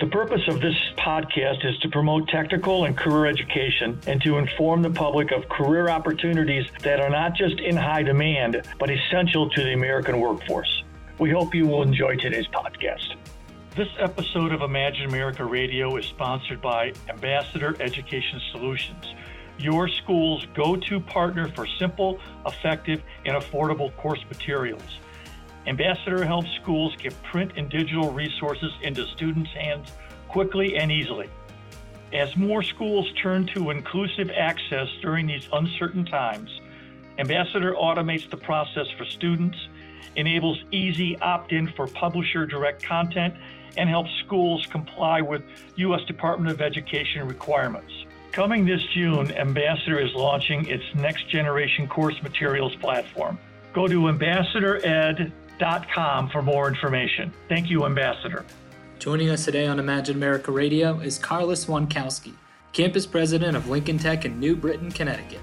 The purpose of this podcast is to promote technical and career education and to inform the public of career opportunities that are not just in high demand, but essential to the American workforce. We hope you will enjoy today's podcast. This episode of Imagine America Radio is sponsored by Ambassador Education Solutions, your school's go to partner for simple, effective, and affordable course materials. Ambassador helps schools get print and digital resources into students' hands quickly and easily. As more schools turn to inclusive access during these uncertain times, Ambassador automates the process for students, enables easy opt in for publisher direct content, and helps schools comply with U.S. Department of Education requirements. Coming this June, Ambassador is launching its next generation course materials platform. Go to ambassadored.com com for more information. Thank you, Ambassador. Joining us today on Imagine America Radio is Carla Dzwonkowski, campus president of Lincoln Tech in New Britain, Connecticut.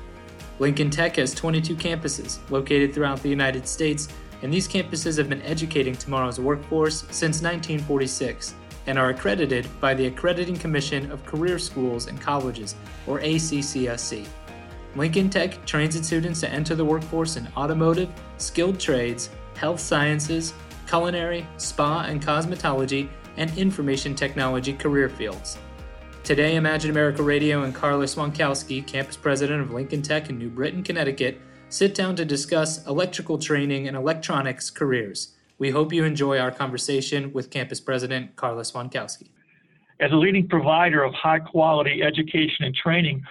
Lincoln Tech has 22 campuses located throughout the United States, and these campuses have been educating tomorrow's workforce since 1946 and are accredited by the Accrediting Commission of Career Schools and Colleges, or ACCSC. Lincoln Tech trains its students to enter the workforce in automotive, skilled trades, health sciences, culinary, spa and cosmetology, and information technology career fields. Today, Imagine America Radio and Carla Dzwonkowski, campus president of Lincoln Tech in New Britain, Connecticut, sit down to discuss electrical training and electronics careers. We hope you enjoy our conversation with campus president Carla Dzwonkowski. As a leading provider of high quality education and training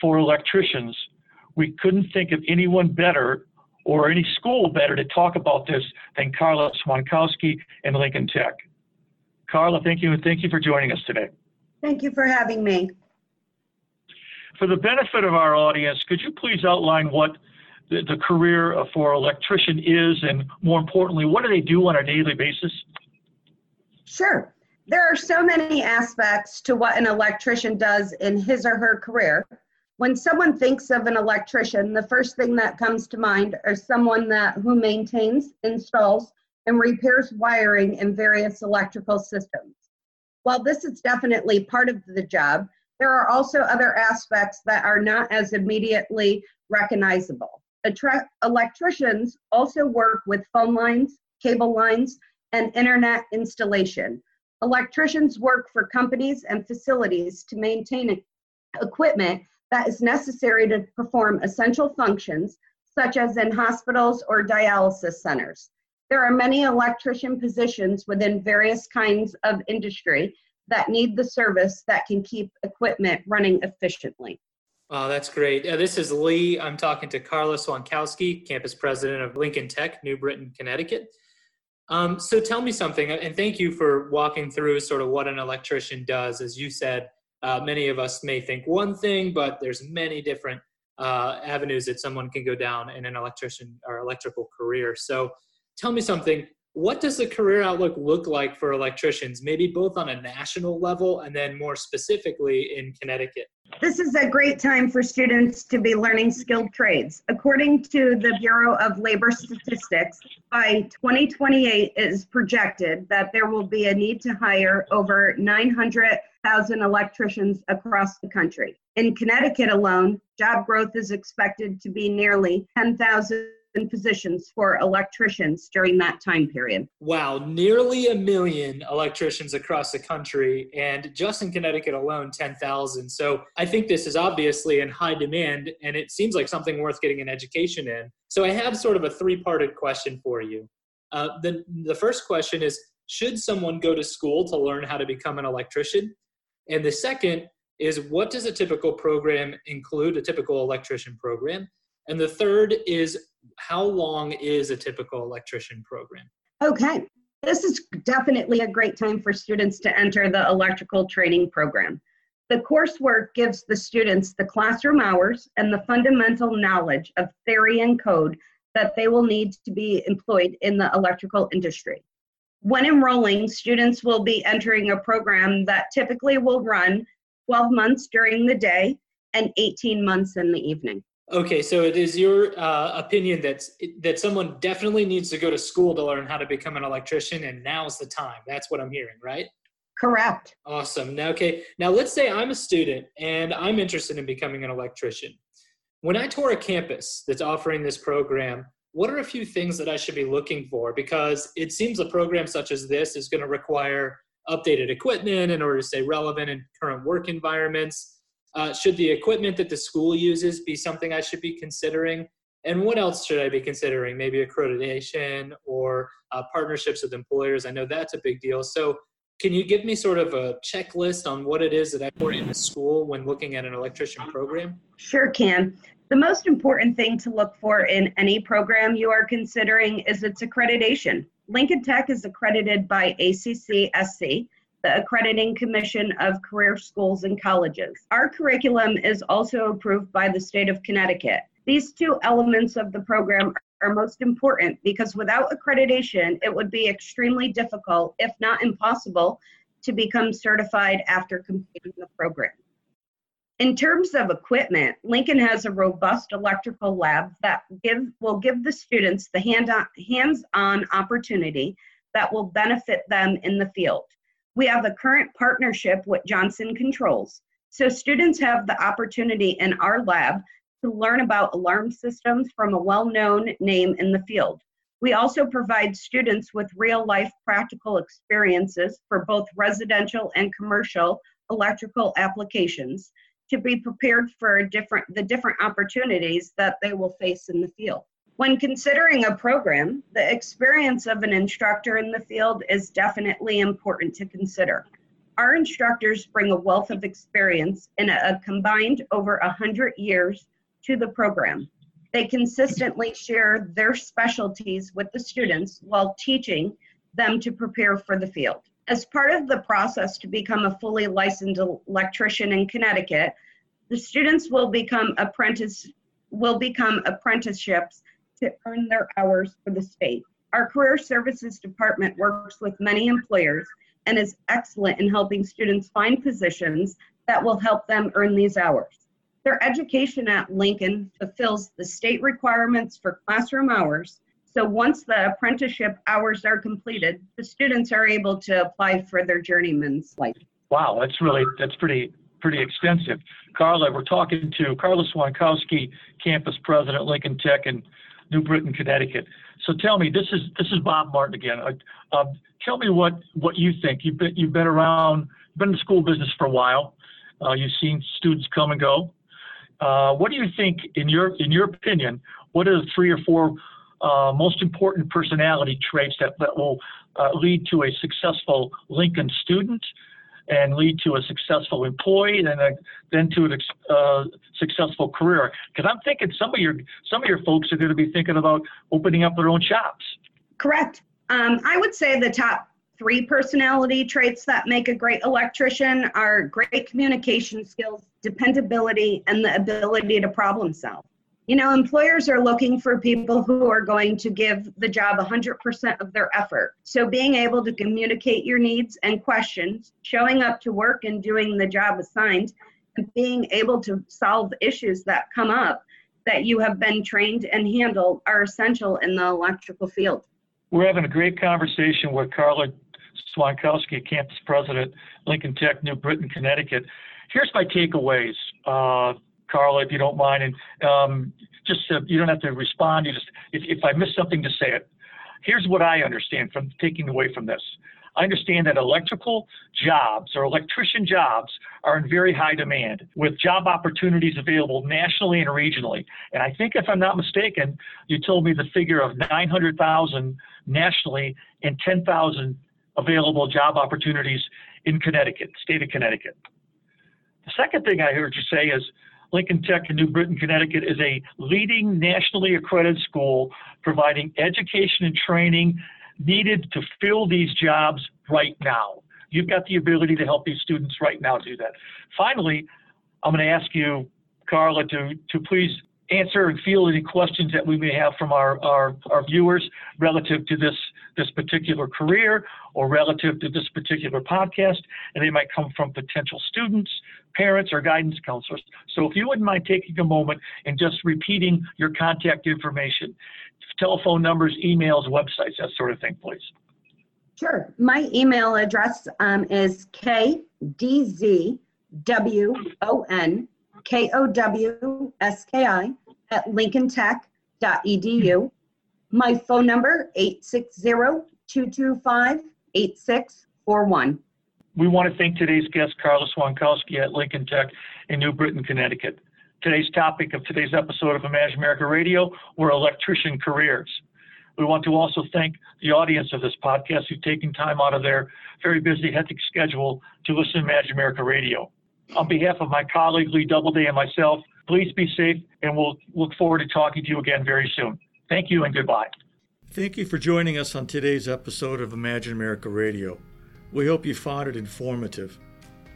for electricians, we couldn't think of anyone better or any school better to talk about this than Carla Dzwonkowski and Lincoln Tech. Carla, thank you, and thank you for joining us today. Thank you for having me. For the benefit of our audience, could you please outline what the, the career for electrician is, and more importantly, what do they do on a daily basis? Sure. There are so many aspects to what an electrician does in his or her career when someone thinks of an electrician, the first thing that comes to mind is someone that who maintains, installs, and repairs wiring in various electrical systems. While this is definitely part of the job, there are also other aspects that are not as immediately recognizable. Attra- electricians also work with phone lines, cable lines, and internet installation. Electricians work for companies and facilities to maintain equipment that is necessary to perform essential functions, such as in hospitals or dialysis centers. There are many electrician positions within various kinds of industry that need the service that can keep equipment running efficiently. Oh, that's great. Uh, this is Lee. I'm talking to Carla Dzwonkowski, campus president of Lincoln Tech, New Britain, Connecticut. Um, so tell me something, and thank you for walking through sort of what an electrician does. As you said, uh, many of us may think one thing, but there's many different uh, avenues that someone can go down in an electrician or electrical career. So tell me something. What does the career outlook look like for electricians, maybe both on a national level and then more specifically in Connecticut? This is a great time for students to be learning skilled trades. According to the Bureau of Labor Statistics, by 2028 it is projected that there will be a need to hire over 900,000 electricians across the country. In Connecticut alone, job growth is expected to be nearly 10,000 positions for electricians during that time period. Wow, nearly a million electricians across the country, and just in Connecticut alone, 10,000. So I think this is obviously in high demand, and it seems like something worth getting an education in. So I have sort of a three parted question for you. Uh, the, the first question is Should someone go to school to learn how to become an electrician? And the second is What does a typical program include, a typical electrician program? And the third is how long is a typical electrician program? Okay, this is definitely a great time for students to enter the electrical training program. The coursework gives the students the classroom hours and the fundamental knowledge of theory and code that they will need to be employed in the electrical industry. When enrolling, students will be entering a program that typically will run 12 months during the day and 18 months in the evening. Okay, so it is your uh, opinion that that someone definitely needs to go to school to learn how to become an electrician, and now's the time. That's what I'm hearing, right? Correct. Awesome. Now, okay, now let's say I'm a student and I'm interested in becoming an electrician. When I tour a campus that's offering this program, what are a few things that I should be looking for? Because it seems a program such as this is going to require updated equipment in order to stay relevant in current work environments. Uh, should the equipment that the school uses be something I should be considering? And what else should I be considering? Maybe accreditation or uh, partnerships with employers. I know that's a big deal. So, can you give me sort of a checklist on what it is that I put in a school when looking at an electrician program? Sure can. The most important thing to look for in any program you are considering is its accreditation. Lincoln Tech is accredited by ACCSC, the Accrediting Commission of Career Schools and Colleges. Our curriculum is also approved by the state of Connecticut. These two elements of the program are most important because without accreditation, it would be extremely difficult, if not impossible, to become certified after completing the program. In terms of equipment, Lincoln has a robust electrical lab that give, will give the students the hand-on, hands-on opportunity that will benefit them in the field. We have a current partnership with Johnson Controls. So students have the opportunity in our lab to learn about alarm systems from a well-known name in the field. We also provide students with real-life practical experiences for both residential and commercial electrical applications to be prepared for different, the different opportunities that they will face in the field. When considering a program, the experience of an instructor in the field is definitely important to consider. Our instructors bring a wealth of experience in a, combined over 100 years to the program. They consistently share their specialties with the students while teaching them to prepare for the field. As part of the process to become a fully licensed electrician in Connecticut, the students will become apprentice will become apprenticeships to earn their hours for the state. Our Career Services Department works with many employers and is excellent in helping students find positions that will help them earn these hours. Their education at Lincoln fulfills the state requirements for classroom hours. So once the apprenticeship hours are completed, the students are able to apply for their journeyman's license. Wow, that's really that's pretty pretty extensive. Carla, we're talking to Carla Dzwonkowski, campus president, Lincoln Tech in New Britain, Connecticut. So tell me, this is this is Bob Martin again. Uh, um, tell me what what you think. You've been you've been around, been in the school business for a while. Uh, you've seen students come and go. Uh, what do you think, in your in your opinion, what are the three or four uh, most important personality traits that, that will uh, lead to a successful Lincoln student and lead to a successful employee and a, then to a uh, successful career. Because I'm thinking some of your some of your folks are going to be thinking about opening up their own shops. Correct. Um, I would say the top three personality traits that make a great electrician are great communication skills, dependability, and the ability to problem solve. You know, employers are looking for people who are going to give the job 100% of their effort. So, being able to communicate your needs and questions, showing up to work and doing the job assigned, and being able to solve issues that come up that you have been trained and handled are essential in the electrical field. We're having a great conversation with Carla Dzwonkowski, campus president, Lincoln Tech, New Britain, Connecticut. Here's my takeaways. Uh, Carla, if you don't mind, and um, just uh, you don't have to respond. You just if, if I miss something, to say it. Here's what I understand from taking away from this. I understand that electrical jobs or electrician jobs are in very high demand with job opportunities available nationally and regionally. And I think if I'm not mistaken, you told me the figure of 900,000 nationally and 10,000 available job opportunities in Connecticut, state of Connecticut. The second thing I heard you say is Lincoln Tech in New Britain, Connecticut is a leading nationally accredited school providing education and training needed to fill these jobs right now. You've got the ability to help these students right now do that. Finally, I'm going to ask you, Carla, to, to please answer and field any questions that we may have from our, our, our viewers relative to this, this particular career or relative to this particular podcast. And they might come from potential students, parents, or guidance counselors. So if you wouldn't mind taking a moment and just repeating your contact information, telephone numbers, emails, websites, that sort of thing, please. Sure. My email address um, is kdzwonKowski at lincolntech.edu. My phone number, 860-225-8641. We want to thank today's guest, Carla Dzwonkowski at Lincoln Tech in New Britain, Connecticut. Today's topic of today's episode of Imagine America Radio were electrician careers. We want to also thank the audience of this podcast who've taken time out of their very busy, hectic schedule to listen to Imagine America Radio. On behalf of my colleague Lee Doubleday and myself, please be safe, and we'll look forward to talking to you again very soon. Thank you and goodbye. Thank you for joining us on today's episode of Imagine America Radio. We hope you found it informative.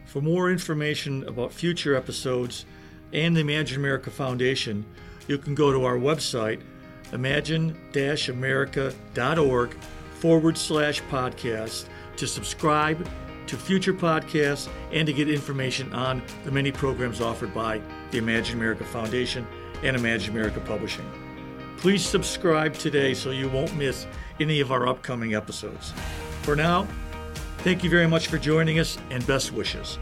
For more information about future episodes and the Imagine America Foundation, you can go to our website, imagine-america.org forward slash podcast to subscribe to future podcasts and to get information on the many programs offered by the Imagine America Foundation and Imagine America Publishing. Please subscribe today so you won't miss any of our upcoming episodes. For now, thank you very much for joining us and best wishes.